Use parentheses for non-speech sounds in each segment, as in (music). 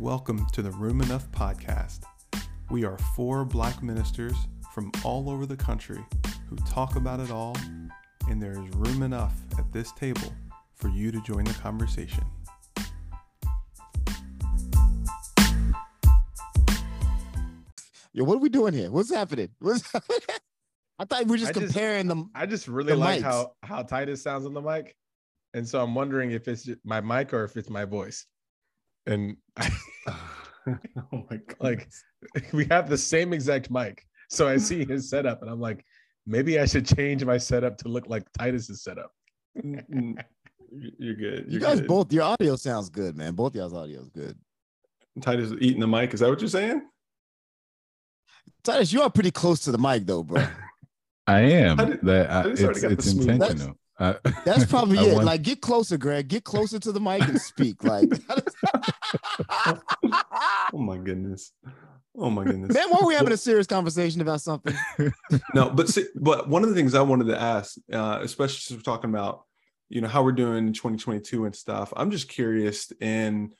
Welcome to the Room Enough podcast. We are four black ministers from all over the country who talk about it all, and there is room enough at this table for you to join the conversation. Yo, what are we doing here? What's happening? (laughs) What's I thought we were just I just- comparing them. I just really The like mics. how how Titus sounds on the mic, and so I'm wondering if it's my mic or if it's my voice. And (laughs) I, (laughs) oh my (laughs) god. like (laughs) we have the same exact mic, so I see his setup, and I'm like, maybe I should change my setup to look like Titus's setup. you're good. You You're guys good. both, your audio sounds good, man. Both y'all's audio is good. Titus is eating the mic. Is that what you're saying? Titus, you are pretty close to the mic though, bro. I am. I did- that I, I just already it's got the it's smooth- intentional. Uh, That's probably I it. want- Like, get closer, Greg. Get closer to the mic and speak. Like, my goodness. Oh my goodness. man, why are we having a (laughs) serious conversation about something? (laughs) no, but see, but one of the things I wanted to ask, uh, especially since we're talking about, you know, how we're doing in 2022 and stuff. I'm just curious, and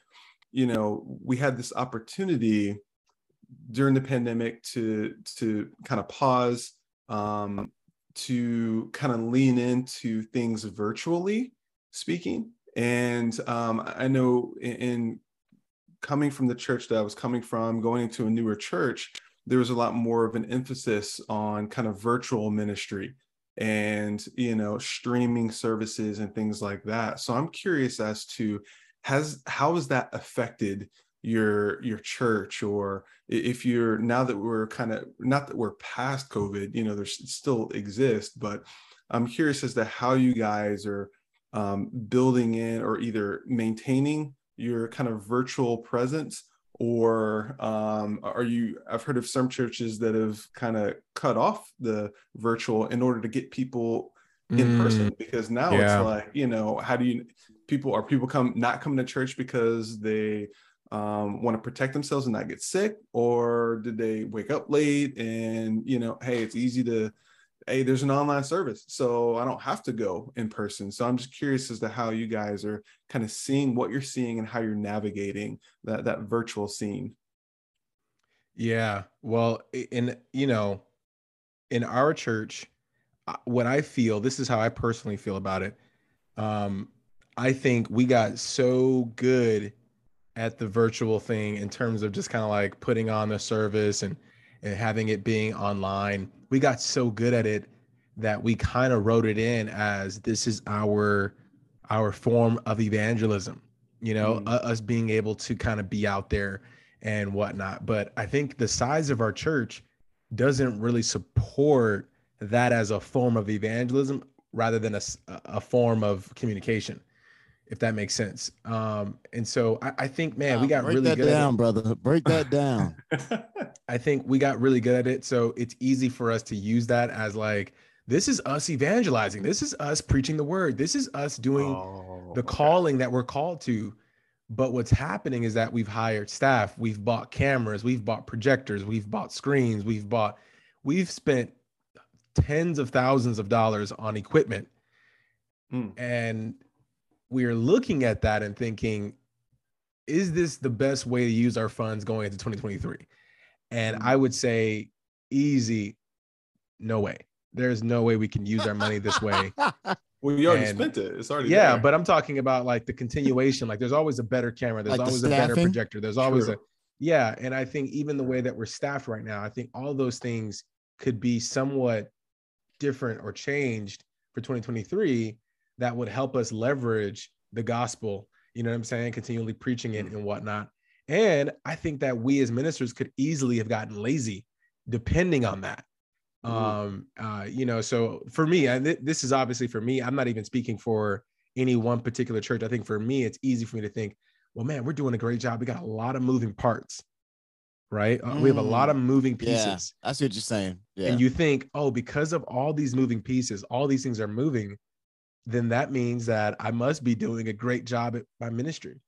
you know, we had this opportunity during the pandemic to to kind of pause, um, to kind of lean into things virtually speaking, and um, I know in, in coming from the church that I was coming from, going into a newer church, there was a lot more of an emphasis on kind of virtual ministry and you know streaming services and things like that. So i'm curious as to has how has that affected your your church? Or if you're now that we're kind of not that we're past covid you know there's still exists but i'm curious as to how you guys are um, building in or either maintaining your kind of virtual presence or um, are you i've heard of some churches that have kind of cut off the virtual in order to get people in person because now yeah. it's like you know how do you people are people come not coming to church because they um, want to protect themselves and not get sick or did they wake up late and you know hey it's easy to hey there's an online service so i don't have to go in person so i'm just curious as to how you guys are kind of seeing what you're seeing and how you're navigating that that virtual scene Yeah. Well, in you know, in our church, uh, what I feel, this is how I personally feel about it. Um, I think we got so good at the virtual thing in terms of just kind of like putting on the service and and having it being online. We got so good at it that we kind of wrote it in as this is our our form of evangelism. You know, Mm. u- us being able to kind of be out there and whatnot. But I think the size of our church doesn't really support that as a form of evangelism rather than a, a form of communication, if that makes sense. Um, and so I, I think, man, we got break really that good at it. down, brother. Break that down. (laughs) I think we got really good at it. So it's easy for us to use that as like, this is us evangelizing. This is us preaching the word. This is us doing Oh, the okay. calling that we're called to. But what's happening is that we've hired staff, we've bought cameras, we've bought projectors, we've bought screens, we've bought, we've spent tens of thousands of dollars on equipment. Mm. And we're looking at that and thinking, is this the best way to use our funds going into 2023? And Mm. I would say, easy, no way. There's no way we can use our money this way. (laughs) well you already And- spent it it's already Yeah, there. but I'm talking about like the continuation. Like there's always a better camera. There's Like the always a better projector. There's always a yeah. And I think even the way that we're staffed right now, I think all those things could be somewhat different or changed for 2023 that would help us leverage the gospel. You know what I'm saying? Continually preaching it and whatnot. And I think that we as ministers could easily have gotten lazy depending on that Ooh. um uh you know so for me and th- this is obviously for me i'm not even speaking for any one particular church i think for me it's easy for me to think well man we're doing a great job we got a lot of moving parts right Uh, we have a lot of moving Yeah. pieces I see what you're saying. Yeah. and you think oh because of all these moving pieces all these things are moving then that means that i must be doing a great job at my ministry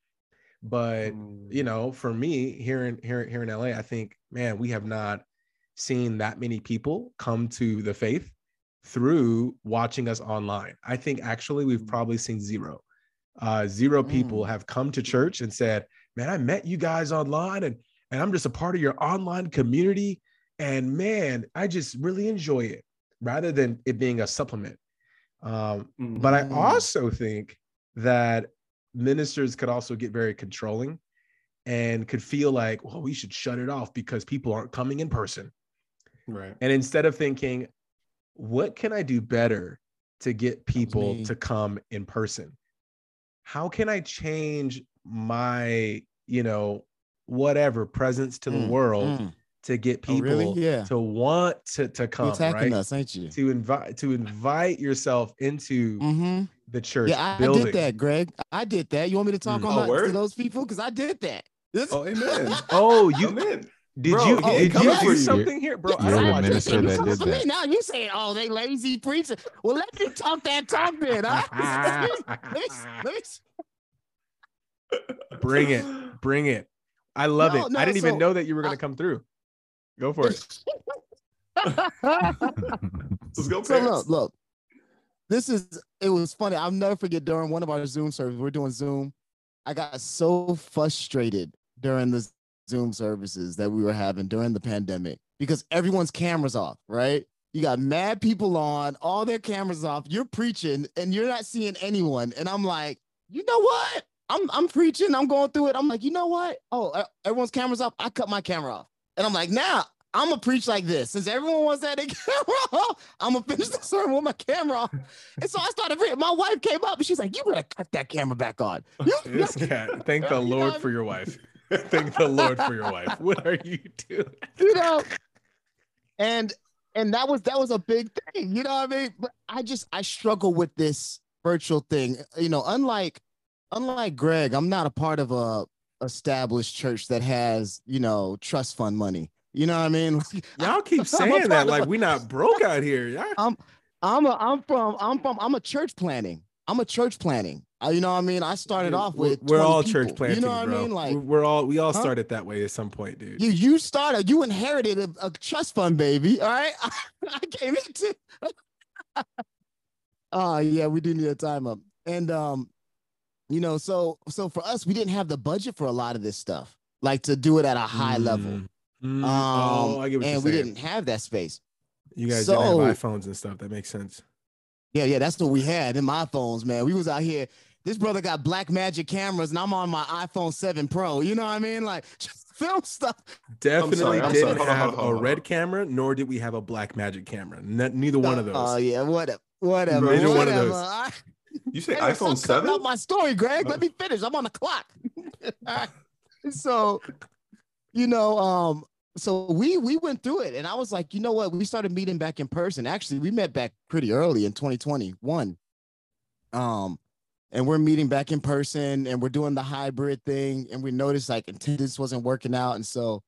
but Mm. you know, for me here in here here in LA, I think, man, we have not seen that many people come to the faith through watching us online. I think actually we've Mm. probably seen zero. Uh, zero people Mm. have come to church and said, man, I met you guys online and and I'm just a part of your online community. And man, I just really enjoy it rather than it being a supplement. Um, but I Mm. also think that ministers could also get very controlling and could feel like, well, we should shut it off because people aren't coming in person. right. And instead of thinking, what can I do better to get people to come in person? How can I change my, you know, whatever presence to the Mm, world mm. to get Oh, people really? Yeah. to want to, to come, attacking right? us, ain't you? To invite to invite yourself into Mm-hmm. The church Yeah, I, I building. did that, Greg. I did that. You want me to talk Mm. on Oh, that to those people? Because I did that. This- Oh, amen. (laughs) Oh, you amen. did Bro, you oh, did you for do something here, bro? I You're don't the watch minister that. that did talk to me that. Now you saying, "Oh, they lazy preacher." Well, let me talk that talk then. Huh? let, me, let, me, let me Bring it, bring it. I love No, it. no, I didn't even know that you were gonna come through. Go for it. (laughs) Let's go, so Paris. look, look. This is it was funny. I'll never forget during one of our Zoom services. We're doing Zoom. I got so frustrated during the Zoom services that we were having during the pandemic because everyone's cameras off, right? You got mad people on, all their cameras off. You're preaching and you're not seeing anyone. And I'm like, you know what? I'm I'm preaching. I'm going through it. I'm like, you know what? Oh, everyone's cameras off. I cut my camera off, and I'm like, now I'm gonna preach like this. Since everyone wants that (laughs) camera I'm gonna finish the sermon with my camera off. And so I started preaching. My wife came up and she's like, "You better cut that camera back on." (laughs) You- This cat. Thank the Lord for your wife. (laughs) Thank the Lord for your wife. What are you doing? you know and and that was that was a big thing you know what i mean but i just i struggle with this virtual thing you know unlike unlike greg i'm not a part of a established church that has you know trust fund money you know what i mean (laughs) Y'all keep saying that like we not broke out here. Y'all (laughs) i'm a i'm from i'm from i'm a church planning i'm a church planning Uh, you know what i mean i started off with we're all people, church planting, you know what bro. i mean like we're, all we all Huh? started that way at some point, dude. You you started, you inherited a, a trust fund, baby. All right. (laughs) I came into Oh yeah, we do need a time up. And um, you know, so so for us, we didn't have the budget for a lot of this stuff, like to do it at a high level. Mm. Um, oh, I get what and we saying. didn't have that space. You guys So- didn't have iPhones and stuff. That makes sense. Yeah, yeah, that's what we had in my phones, man. We was out here. This brother got Blackmagic cameras, and I'm on my iPhone 7 Pro. You know what I mean? Like (laughs) just film stuff. Definitely sorry, I'm didn't sorry. Have hold on, hold a red camera, nor did we have a Blackmagic camera. Ne- neither one of those. Oh yeah, whatever, whatever, Neither one of those. All right. You (laughs) say Anyway, iPhone 7? out my story, Greg. Let Oh. me finish. I'm on the clock. (laughs) All right. So, you know, um, so we we went through it, and I was like, you know what? We started meeting back in person. Actually, we met back pretty early in 2021. Um, and we're meeting back in person, and we're doing the hybrid thing, and we noticed like attendance wasn't working out, and so.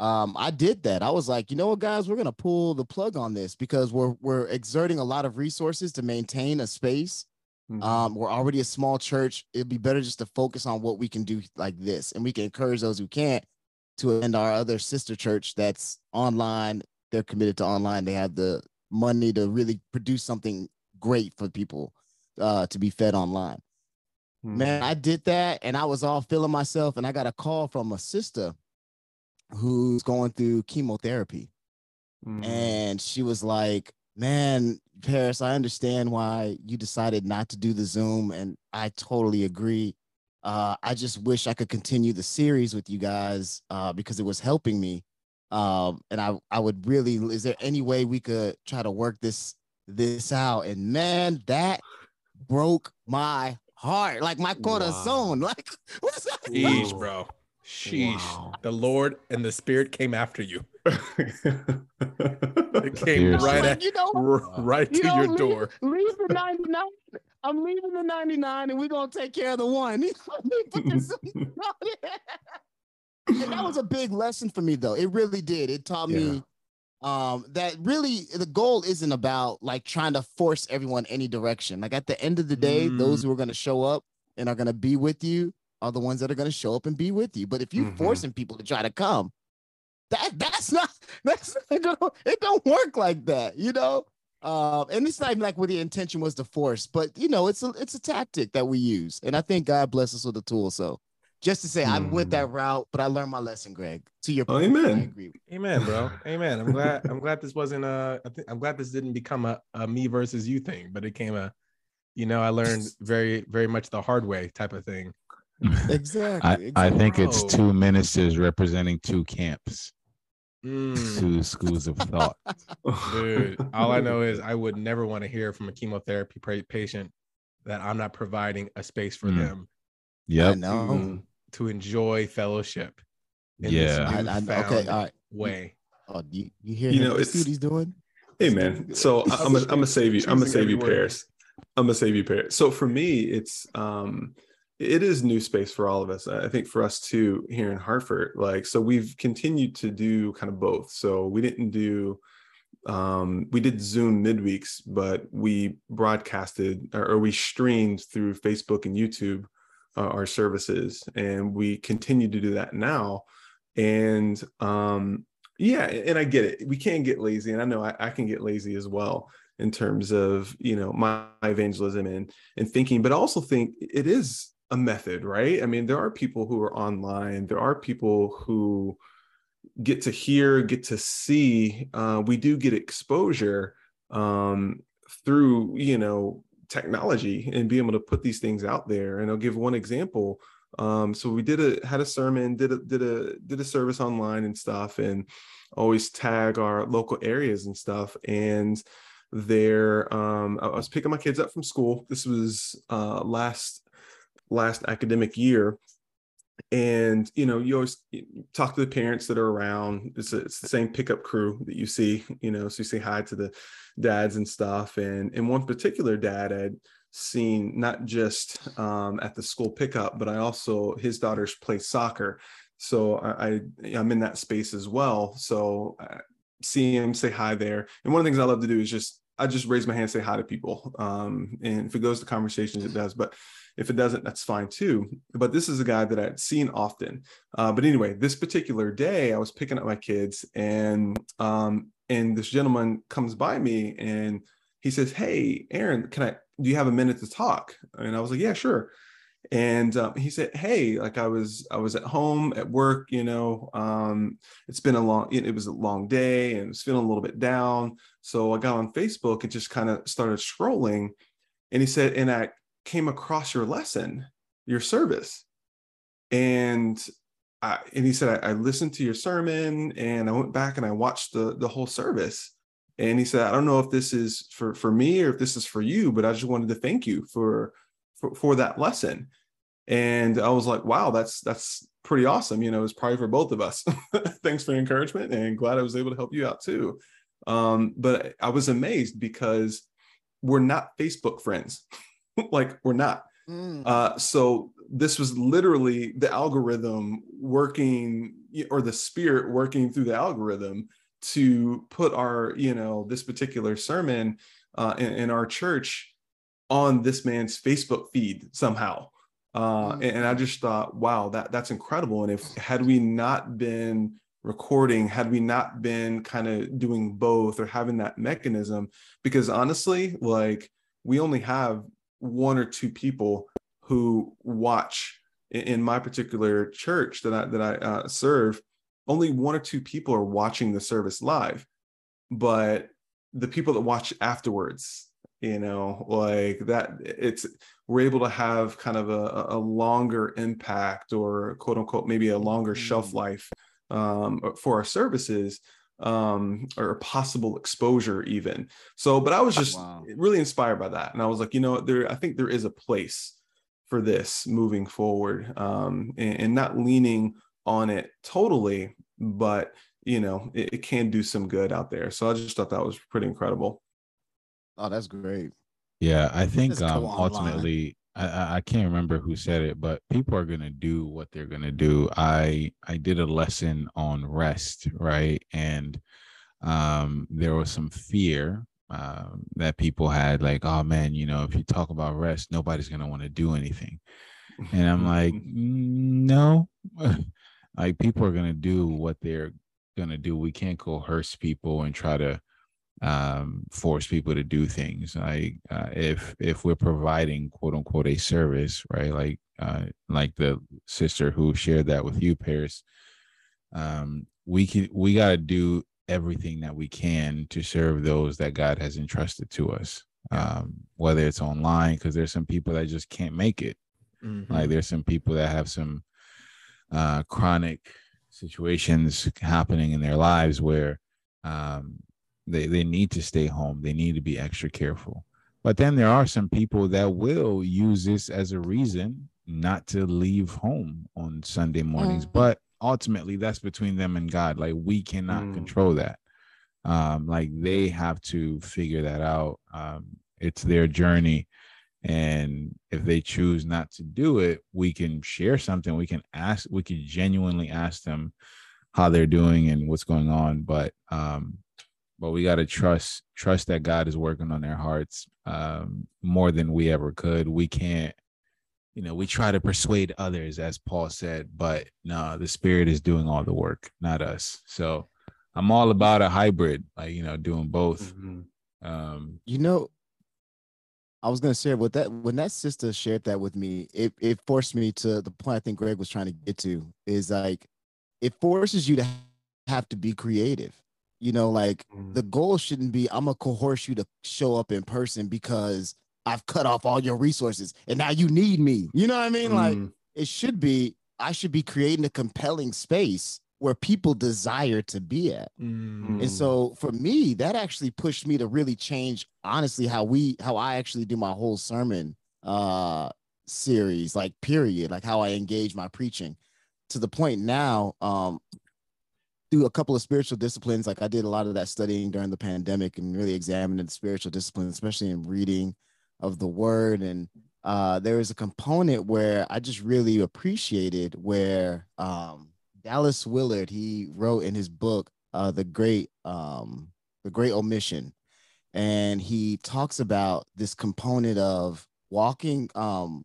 Um, I did that. I was like, you know what, guys, we're gonna pull the plug on this because we're we're exerting a lot of resources to maintain a space Mhm. um, we're already a small church. It'd be better just to focus on what we can do like this, and we can encourage those who can't to attend our other sister church that's online. They're committed to online. They have the money to really produce something great for people uh, to be fed online. Mhm. Man, I did that, and I was all feeling myself, and I got a call from a sister who's going through chemotherapy Mhm. and she was like, "Man, Paris, I understand why you decided not to do the Zoom, and I totally agree. Uh, I just wish I could continue the series with you guys uh, because it was helping me. Um, and I, I would really. Is there any way we could try to work this this out? And man, that broke my heart, like my corazon. (laughs) Like, what's that? Sheesh, bro. Sheesh. Wow. The Lord and the Spirit came after you. It (laughs) came Seriously. right at you know, r- right You to know, your leave- door. leave the (laughs) 99. I'm leaving the 99 and we're gonna take care of the one. (laughs) And that was a big lesson for me though. It really did. It taught me um that really the goal isn't about like trying to force everyone any direction. Like at the end of the day, those who are gonna show up and are gonna be with you are the ones that are gonna show up and be with you. But if you're Mhm. forcing people to try to come, that that's not (laughs) that's not gonna, it don't work like that, you know. Um, and it's not even like where the intention was to force, but you know, it's a it's a tactic that we use, and I think God bless us with the tool. So just to say I went Hmm. that route, but I learned my lesson, Greg. To your point, I amen. agree. Amen, bro. (laughs) Amen. I'm glad. I'm glad this wasn't a. I think I'm glad this didn't become a, a me versus you thing, but it came a. You know, I learned (laughs) very, very much the hard way type of thing. Exactly. I, I think it's two ministers representing two camps, Mm, two schools of thought. dude, all I know is I would never want to hear from a chemotherapy pa- patient that I'm not providing a space for Mm. them Yeah, Yep. know. Mm. to enjoy fellowship. in Yeah. this I, I, okay, all right. way. Oh, you, you hear You know, it's- what he's doing? Hey man, so I- I'm a, I'm gonna save you. I'm gonna save you, every. Paris. I'm gonna save you, Paris. So for me, it's um, it is new space for all of us. I think for us too here in Hartford. Like, so we've continued to do kind of both. So we didn't do, um, we did Zoom midweeks, but we broadcasted or, or we streamed through Facebook and YouTube uh, our services, and we continue to do that now. And um, yeah and i get it we can get lazy and i know I, I can get lazy as well in terms of you know my evangelism and and thinking but I also think it is a method right i mean there are people who are online there are people who get to hear get to see uh, we do get exposure um, through you know technology and be able to put these things out there and i'll give one example um, so we did a had a sermon, did a did a did a service online and stuff, and always tag our local areas and stuff. And there, um, I was picking my kids up from school. This was uh, last last academic year, and you know you always talk to the parents that are around. It's a, it's the same pickup crew that you see, you know. So you say hi to the dads and stuff, and and one particular dad had seen not just um, at the school pickup, but I also his daughters play soccer, so I, I I'm in that space as well. So I see him say hi there, and one of the things I love to do is just I just raise my hand, and say hi to people, um, and if it goes to conversations, it does, but if it doesn't, that's fine too. But this is a guy that I'd seen often. Uh, but anyway, this particular day, I was picking up my kids, and um, and this gentleman comes by me and he says, "Hey, Aaron, can I? Do you have a minute to talk?" And I was like, "Yeah, sure." And um, he said, "Hey, like I was, I was at home at work. You know, um, it's been a long, it, it was a long day, and I was feeling a little bit down. So I got on Facebook and just kind of started scrolling. And he said, and I came across your lesson, your service, and I, and he said, I, I listened to your sermon, and I went back and I watched the the whole service." and he said i don't know if this is for for me or if this is for you but i just wanted to thank you for for, for that lesson. And i was like wow that's that's pretty awesome. You know it's probably for both of us. (laughs) Thanks for encouragement and glad i was able to help you out too. Um, but i was amazed because we're not facebook friends (laughs) (laughs) like we're not. Mm. uh, so this was literally the algorithm working or the spirit working through the algorithm to put our you know this particular sermon uh, in, in our church on this man's facebook feed somehow. Uh, and, and i just thought wow that that's incredible. And if had we not been recording had we not been kind of doing both or having that mechanism because honestly like we only have one or two people who watch in, my particular church that i that i uh, serve only one or two people are watching the service live but the people that watch afterwards you know like that it's we're able to have kind of a, a longer impact or quote unquote maybe a longer shelf Mhm. life um, for our services um, or possible exposure even. So but i was just Wow. really inspired by that. And i was like you know there i think there is a place for this moving forward um, and, and not leaning on it totally but you know it, it can do some good out there. So i just thought that was pretty incredible. Oh, that's great. Yeah, I think um, ultimately, I, I can't remember who said it, but people are gonna do what they're gonna do. I I did a lesson on rest, right, and um, there was some fear um, that people had, like, oh man, you know, if you talk about rest, nobody's gonna want to do anything, and I'm like, (laughs) "Mm, no, (laughs) like people are gonna do what they're gonna do. We can't coerce people and try to um, force people to do things. Like uh, if if we're providing quote unquote a service, right? Like uh, like the sister who shared that with you, Paris. Um, we can we got to do everything that we can to serve those that God has entrusted to us. Um, whether it's online, because there's some people that just can't make it. Mhm. Like there's some people that have some uh, chronic situations happening in their lives where um, they they need to stay home. They need to be extra careful. But then there are some people that will use this as a reason not to leave home on Sunday mornings. Mhm. But ultimately, that's between them and God. Like we cannot Mm. control that. Um, like they have to figure that out. Um, it's their journey and if they choose not to do it we can share something we can ask we can genuinely ask them how they're doing and what's going on but um but we got to trust trust that god is working on their hearts um more than we ever could we can't you know we try to persuade others as paul said but no the spirit is doing all the work not us so i'm all about a hybrid like you know doing both Mhm. um You know, I was gonna share with that when that sister shared that with me, it, it forced me to the point I think Greg was trying to get to is like it forces you to have to be creative. You know, like Mm. the goal shouldn't be I'm gonna coerce you to show up in person because I've cut off all your resources and now you need me. You know what I mean? Like Mm. it should be I should be creating a compelling space where people desire to be at. Mm. And so for me, that actually pushed me to really change honestly how we how I actually do my whole sermon uh series, like period, like how I engage my preaching to the point now, um, through a couple of spiritual disciplines, like I did a lot of that studying during the pandemic and really examining the spiritual disciplines, especially in reading of the word. And uh there was a component where I just really appreciated where um Dallas Willard he wrote in his book uh the great um the great omission and he talks about this component of walking um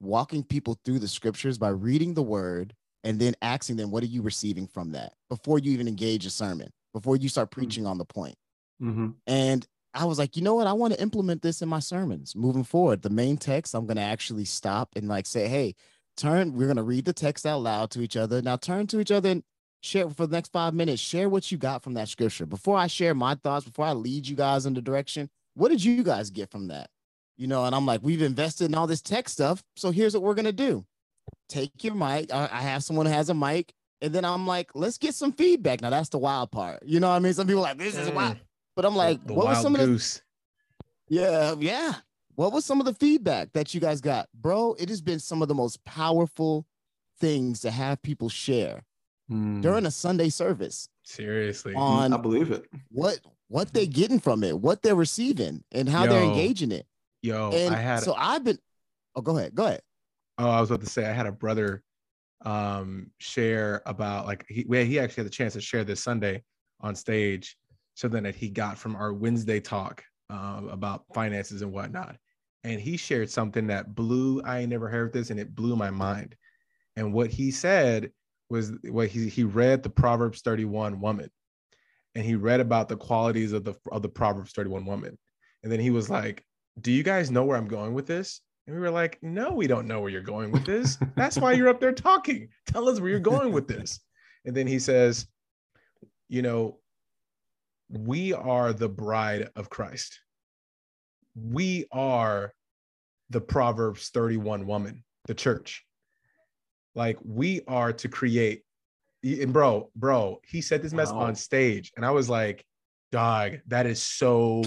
walking people through the scriptures by reading the word and then asking them what are you receiving from that before you even engage a sermon before you start preaching on the point Mhm. and I was like, you know what? I want to implement this in my sermons moving forward. The main text, I'm going to actually stop and like say, hey, turn, we're going to read the text out loud to each other. Now turn to each other and share for the next five minutes. Share what you got from that scripture. Before I share my thoughts, before I lead you guys in the direction, what did you guys get from that? You know, and I'm like, we've invested in all this tech stuff. So here's what we're going to do take your mic. I, I have someone who has a mic. And then I'm like, let's get some feedback. Now that's the wild part. You know what I mean? Some people are like, this is Mm. wild. But I'm like, the what was wild some of the yeah, yeah. What was some of the feedback that you guys got? Bro, it has been some of the most powerful things to have people share Mm. during a Sunday service Seriously. on I believe it. what what they're getting from it, what they're receiving, and how they're engaging it. Yo, and I had so I've been oh go ahead, go ahead. Oh, I was about to say I had a brother um share about like he well, he actually had the chance to share this Sunday on stage something that he got from our Wednesday talk um, about finances and whatnot. And he shared something that blew I never heard this and it blew my mind. And what he said was what he he read the Proverbs 31 woman and he read about the qualities of the of the Proverbs 31 woman. And then he was like, "Do you guys know where I'm going with this?" And we were like, no, we don't know where you're going with this. That's why you're up there talking. (laughs) Tell us where you're going with this. And then he says, you know, we are the bride of Christ. We are the Proverbs 31 woman, the church. Like we are to create. And bro, bro, he said this mess Wow. on stage. And I was like, dog, that is so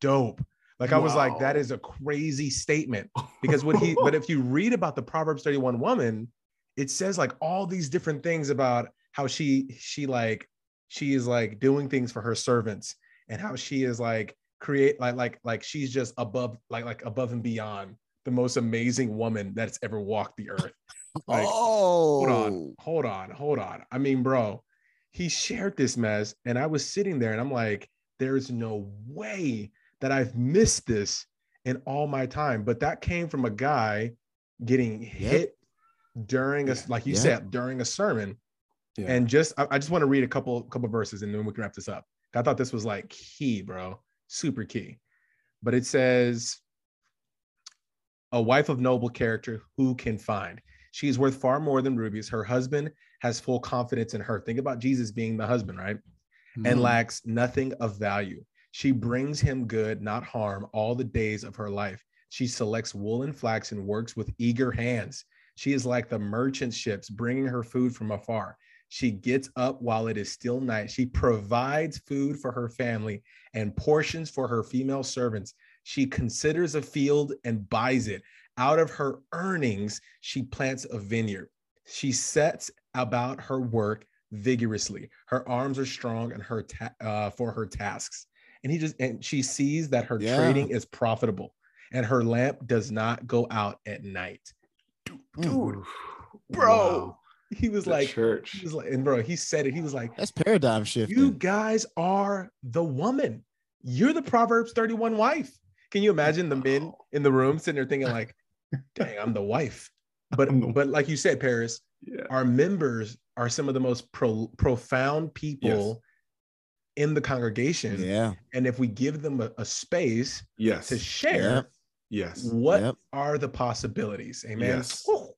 dope. Like I was like, that is a crazy statement because what he but if (laughs) you read about the proverbs 31 woman it says like all these different things about how she she like she is like doing things for her servants and how she is like create like like like she's just above like like above and beyond the most amazing woman that's ever walked the earth. Like, oh hold on oh. hold on hold on. I mean bro he shared this mess and i was sitting there and i'm like there's no way that i've missed this in all my time but that came from a guy getting hit during a like you Yeah. said during a sermon Yeah. and just I, I just want to read a couple couple verses and then we can wrap this up i thought this was like key bro super key but it says a wife of noble character who can find. She is worth far more than rubies. Her husband has full confidence in her. Think about Jesus being the husband, right? And Mhm. lacks nothing of value. She brings him good, not harm, all the days of her life. She selects wool and flax and works with eager hands. She is like the merchant ships bringing her food from afar. She gets up while it is still night. She provides food for her family and portions for her female servants. She considers a field and buys it. Out of her earnings, she plants a vineyard. She sets about her work vigorously. Her arms are strong and her ta- uh, for her tasks. And he just and she sees that her Yeah. trading is profitable, and her lamp does not go out at night. Dude, dude, bro, Wow. he was The like, church. he was like, and bro, he said it. He was like, That's paradigm shift. you guys are the woman. You're the Proverbs 31 wife. Can you imagine the men in the room sitting there thinking like, (laughs) dang, I'm the wife. But the- but like you said, Paris, Yeah. our members are some of the most pro- profound people in the congregation. yeah. And if we give them a, a space Yes. to share, Yep. Yes. what Yep. are the possibilities? Amen. Yes. Whew.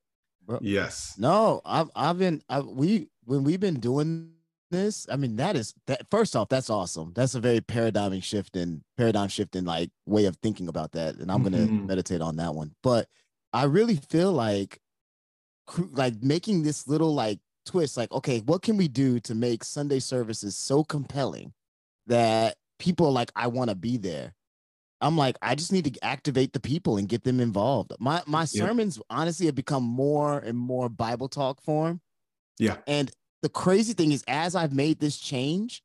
Yes. No, I've I've been I, we when we've been doing this. I mean, that is that. First off, that's awesome. That's a very paradigm shift and paradigm shifting like way of thinking about that, and I'm gonna Mhm. meditate on that one. But I really feel like, like making this little like twist. Like, okay, what can we do to make Sunday services so compelling that people are like, I want to be there. I'm like, I just need to activate the people and get them involved. My my sermons honestly have become more and more Bible talk form. Yeah. And the crazy thing is, as I've made this change,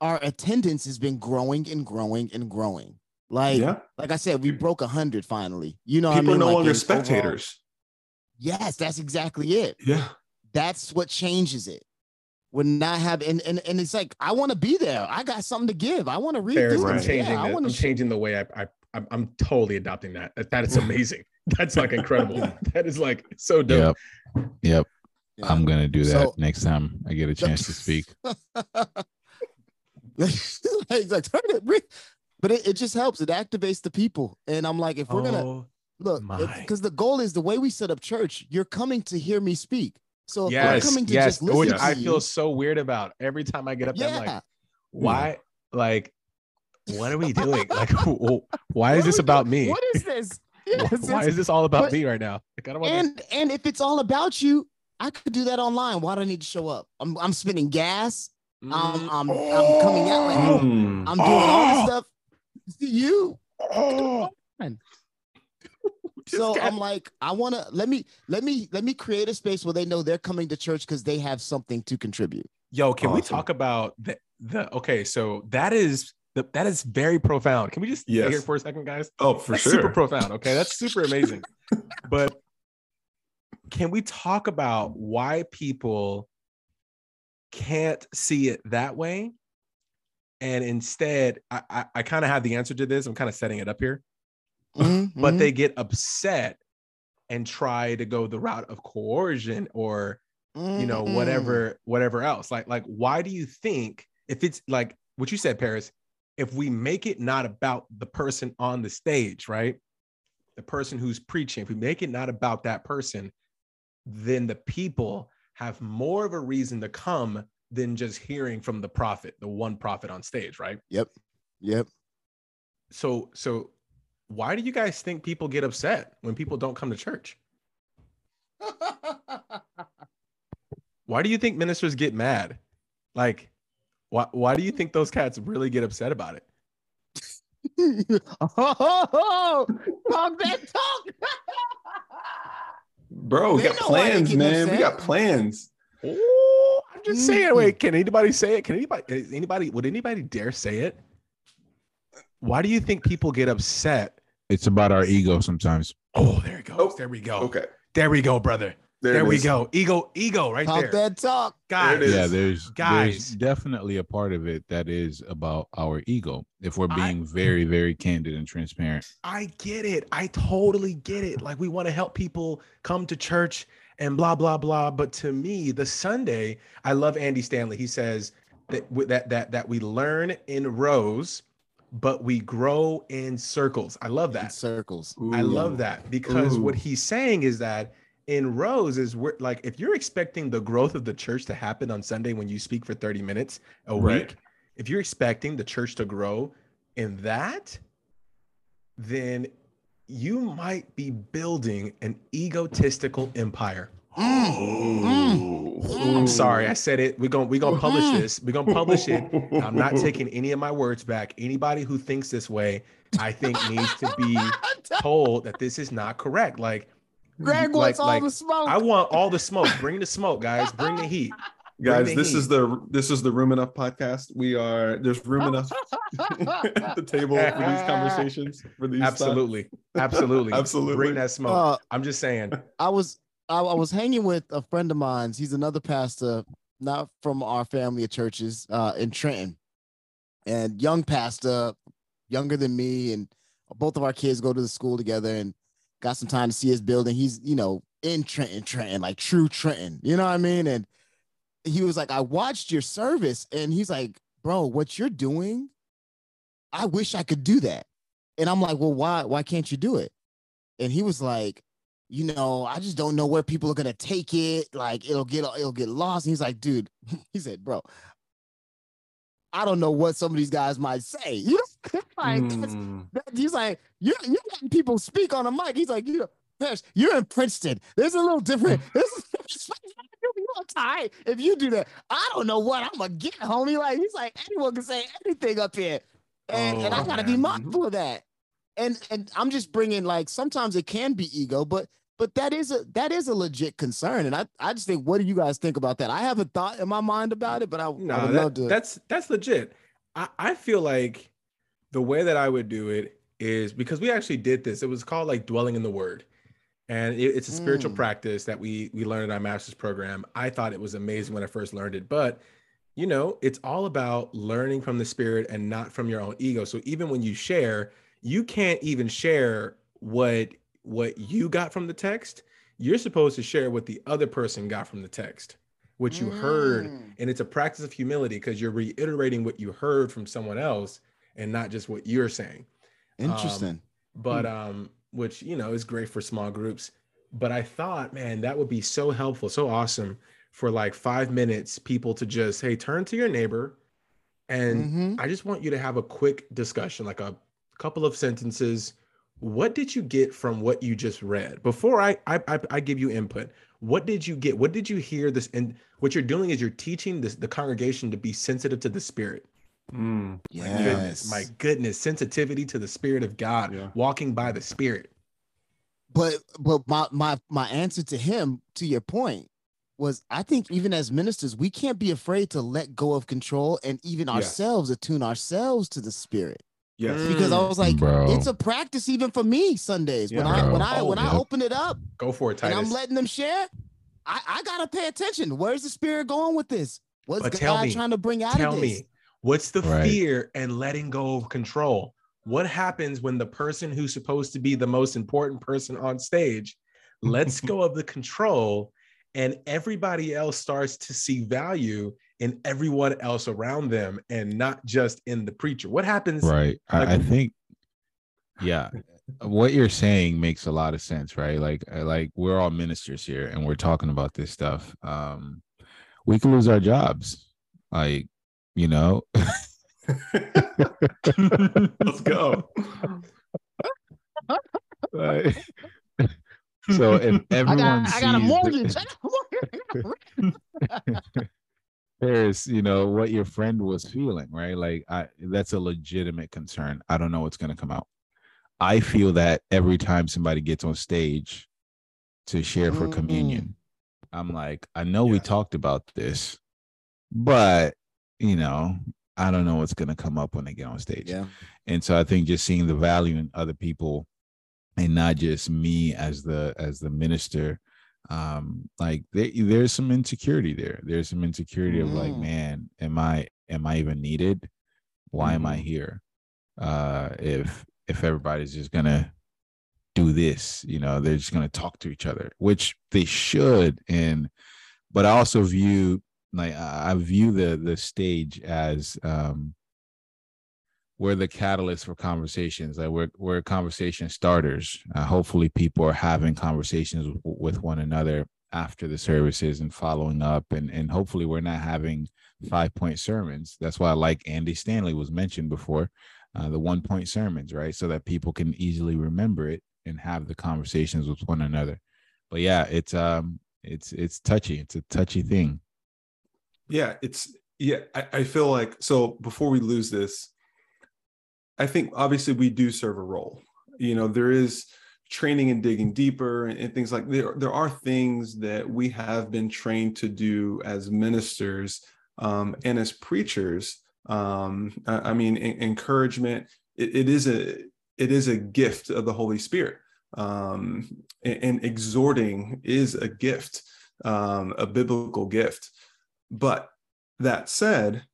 our attendance has been growing and growing and growing. Like, yeah. like I said, we broke a hundred finally. You know, what I People mean? are no Like, longer in overall- spectators. yes, that's exactly it. Yeah. That's what changes it. We're not having, and, and, and it's like, I want to be there. I got something to give. I want to read Paris, this. I'm changing. Yeah, I the, want I'm changing the way I, I I'm, I'm totally adopting that. That, that is (laughs) amazing. That's like incredible. (laughs) that is like so dope. Yep. Yep. I'm gonna do that So- next time I get a (laughs) chance to speak. He's like, turn it, but it, it just helps. It activates the people. And I'm like, if we're gonna Oh, look, because the goal is the way we set up church, you're coming to hear me speak. So if yes, I'm coming to yes. just listen Which to I you, feel so weird about every time I get up. there, I'm like, why? Like, what are we doing? (laughs) Like, wh- wh- why is this about doing? me? What is this? (laughs) Yes, why it's- is this all about but- me right now? Like, I don't want to. and and if it's all about you, I could do that online. Why do I need to show up? I'm I'm spending gas. Mm. I'm I'm, I'm coming out like oh, Mm. I'm doing all Oh. this stuff. See you. Oh, (laughs) So got- I'm like, I want to let me let me let me create a space where they know they're coming to church because they have something to contribute. Yo, can we talk about the the? Okay, so that is the that is very profound. Can we just stay Yes. here for a second, guys? Oh, for That's sure. super profound. Okay, that's super amazing. (laughs) but can we talk about why people can't see it that way? And instead, I, I, I kind of have the answer to this. I'm kind of setting it up here, Mhm, but they get upset and try to go the route of coercion or you know mhm. whatever whatever else. Like like why do you think if it's like what you said paris if we make it not about the person on the stage right? The person who's preaching if we make it not about that person then the people have more of a reason to come than just hearing from the prophet the one prophet on stage right? Yep. Yep. so so why do you guys think people get upset when people don't come to church (laughs) why do you think ministers get mad? Like, why why do you think those cats really get upset about it? oh, talk that talk. Bro, we got know why they plans, getting man. We got plans. Oh, I'm just saying. Wait, can anybody say it? Can anybody anybody would anybody dare say it? Why do you think people get upset? It's about our ego sometimes. Oh, there it goes. Oh, there we go. Okay. There we go, brother. There, There, we is. go. Ego, ego, right talk there. that talk. Guys, There. Yeah, there's Guys. there's definitely a part of it that is about our ego. If we're I- being very, very candid and transparent. I get it. I totally get it. Like we want to help people come to church and blah blah blah. But to me, the Sunday, I love Andy Stanley. He says that that that that we learn in rows, but we grow in circles. I love In that. circles. I love that because what he's saying is that in rows is where like if you're expecting the growth of the church to happen on Sunday when you speak for 30 minutes a Right. week, if you're expecting the church to grow in that, then you might be building an egotistical empire. I'm sorry, I said it. We're gonna we're gonna publish Mm. this. We're gonna publish it. I'm not (laughs) taking any of my words back. Anybody who thinks this way, I think needs to be (laughs) told that this is not correct. Like Greg like- wants all like, the smoke. I want all the smoke. Bring the smoke, guys. Bring the heat. (laughs) Guys, the this heat. is the this is the room enough podcast. We are there's room enough at the table for these conversations for these. Absolutely. Absolutely. Absolutely. Bring that smoke. Uh, I'm just saying. I was I, I was hanging with a friend of mine. He's another pastor, not from our family of churches, uh, in Trenton, and young pastor, younger than me, and both of our kids go to the school together, and got some time to see his building. He's you know in Trenton, Trenton, like true Trenton. You know what I mean? And he was like, I watched your service, and he's like, bro, what you're doing, I wish I could do that. And I'm like, well, why why can't you do it? And he was like, you know, I just don't know where people are gonna take it. Like it'll get it'll get lost. And he's like, dude, (laughs) he said, bro, I don't know what some of these guys might say. (laughs) You know, (laughs) like Mm. that, he's like, you're you're letting people speak on a mic. He's like, you know, you're in Princeton. There's a little different. This is tight if you do that. I don't know what I'm gonna get, homie. Like he's like, anyone can say anything up here, and and I Oh, gotta be mindful of that. And and I'm just bringing like sometimes it can be ego, but but that is a that is a legit concern. And I I just think, what do you guys think about that? I have a thought in my mind about it, but I, I No, would that- love to. that's that's legit. I, I feel like the way that I would do it is because we actually did this. It was called like dwelling in the word. And it- it's a spiritual Mm. practice that we we learned in our master's program. I thought it was amazing when I first learned it, but you know, it's all about learning from the spirit and not from your own ego. So even when you share, you can't even share what what you got from the text. You're supposed to share what the other person got from the text, what you heard Mm. and it's a practice of humility because you're reiterating what you heard from someone else and not just what you're saying Interesting. but um which you know is great for small groups but i thought man that would be so helpful so awesome for like five minutes people to just hey turn to your neighbor and Mhm. i just want you to have a quick discussion like a couple of sentences what did you get from what you just read before i i, I, I give you input what did you get what did you hear this and what you're doing is you're teaching this the congregation to be sensitive to the spirit Mm. my goodness, my goodness, sensitivity to the spirit of God, Yeah. walking by the spirit. but but my my my answer to him to your point was i think even as ministers we can't be afraid to let go of control and even Yes. ourselves attune ourselves to the spirit Yes. because i mm, was like Bro. it's a practice even for me sundays when i bro. when i oh, when i Oh, open it up Go for it, and i'm letting them share i i gotta pay attention where's the spirit going with this what's But god me, trying to bring out Tell of this me, what's the Right. fear and letting go of control? What happens when the person who's supposed to be the most important person on stage lets (laughs) go of the control and everybody else starts to see value in everyone else around them and not just in the preacher? What happens? right I, like- I think yeah what you're saying makes a lot of sense right like like we're all ministers here and we're talking about this stuff um we can lose our jobs like you know Let's go. Like, (laughs) so if i everyone got i got a sees the- mortgage (laughs) (laughs) there's you know what your friend was feeling right? Like i that's a legitimate concern. I don't know what's going to come out. I feel that every time somebody gets on stage to share for Mm-mm. communion i'm like i know we talked about this but you know i don't know what's going to come up when they get on stage. Yeah. And so i think just seeing the value in other people and not just me as the as the minister um like there, there's some insecurity there there's some insecurity of like Mm. man am i am i even needed why am i Mhm. here uh if if everybody's just gonna do this you know they're just gonna talk to each other which they should and but i also view like I view the the stage as um we're the catalyst for conversations. Like we're we're conversation starters. Uh, hopefully, people are having conversations w- with one another after the services and following up, and and hopefully, we're not having five point sermons. That's why I like Andy Stanley was mentioned before, uh, the one point sermons, right? So that people can easily remember it and have the conversations with one another. But yeah, it's um, it's it's touchy. It's a touchy thing. Yeah, it's yeah. I, I feel like so. Before we lose this I think obviously we do serve a role. You know, there is training and digging deeper and, and, things like there. There are things that we have been trained to do as ministers um, and as preachers. Um, I, I mean, encouragement. It, it is a it is a gift of the Holy Spirit, um, and, and, exhorting is a gift, um, a biblical gift. But that said,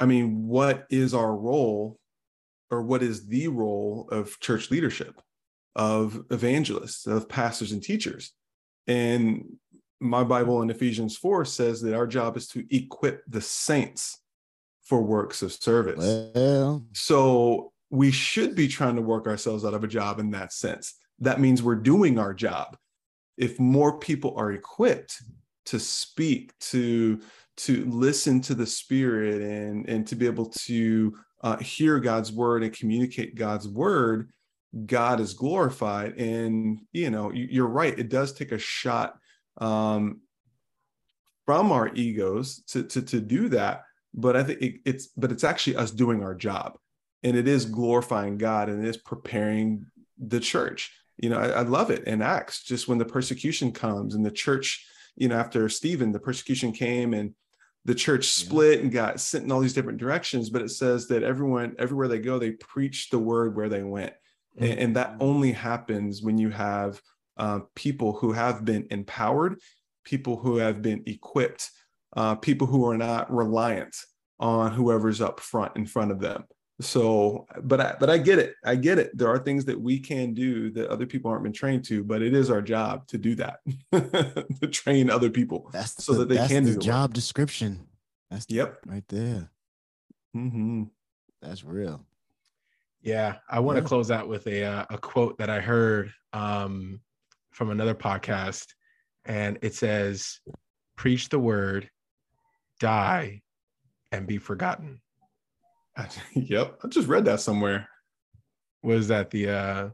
I mean, what is our role or what is the role of church leadership, of evangelists, of pastors and teachers. And my Bible in Ephesians 4 says that our job is to equip the saints for works of service. Well. So we should be trying to work ourselves out of a job in that sense. That means we're doing our job. If more people are equipped to speak, to to listen to the spirit and and to be able to uh, hear God's word and communicate God's word, God is glorified. And you know, you're right; it does take a shot um, from our egos to, to to do that. But I think it, it's but it's actually us doing our job, and it is glorifying God and it is preparing the church. You know, I, I love it in Acts. Just when the persecution comes and the church, you know, after Stephen, the persecution came and the church split yeah. and got sent in all these different directions but it says that everyone everywhere they go they preach the word where they went mm-hmm. and, and, that only happens when you have uh, people who have been empowered people who have been equipped uh, people who are not reliant on whoever's up front in front of them so but i but i get it. I get it. There are things that we can do that other people aren't been trained to but it is our job to do that (laughs) to train other people that's so the, that they can do the do job description. That's yep. right there. Mm-hmm. that's real. Yeah i want to yeah. close out with a uh, a quote that i heard um from another podcast and it says preach the word die and be forgotten (laughs) yep, I just read that somewhere. Was that the uh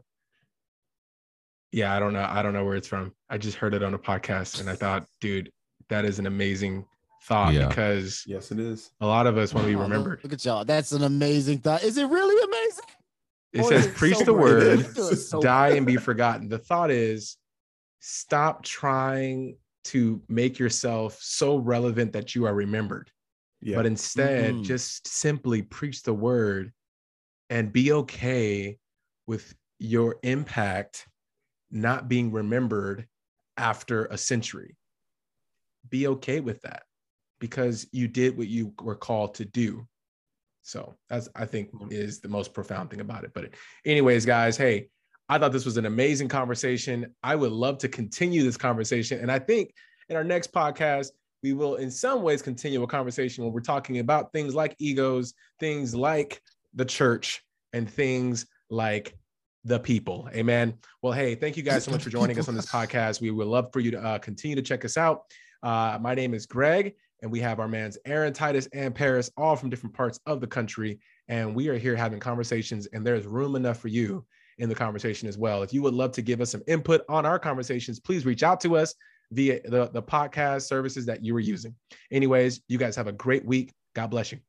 yeah, I don't know. I don't know where it's from. I just heard it on a podcast and I thought, dude, that is an amazing thought yeah. because yes, it is. A lot of us when we remember look at y'all. That's an amazing thought. Is it really amazing? It Boy, says preach so the word, (laughs) so die and be forgotten. The thought is stop trying to make yourself so relevant that you are remembered yeah. but instead mm-hmm. just simply preach the word and be okay with your impact not being remembered after a century. Be okay with that because you did what you were called to do. So that's I think is the most profound thing about it. But anyways, guys, hey, I thought this was an amazing conversation. I would love to continue this conversation. And I think in our next podcast, we will in some ways continue a conversation where we're talking about things like egos, things like the church, and things like the people. Amen. Well, hey, thank you guys so much for joining us on this podcast. We would love for you to uh, continue to check us out. Uh, my name is Greg, and we have our mans Aaron, Titus, and Paris, all from different parts of the country. And we are here having conversations, and there's room enough for you in the conversation as well. If you would love to give us some input on our conversations, please reach out to us via the, the podcast services that you were using. Anyways, you guys have a great week. God bless you.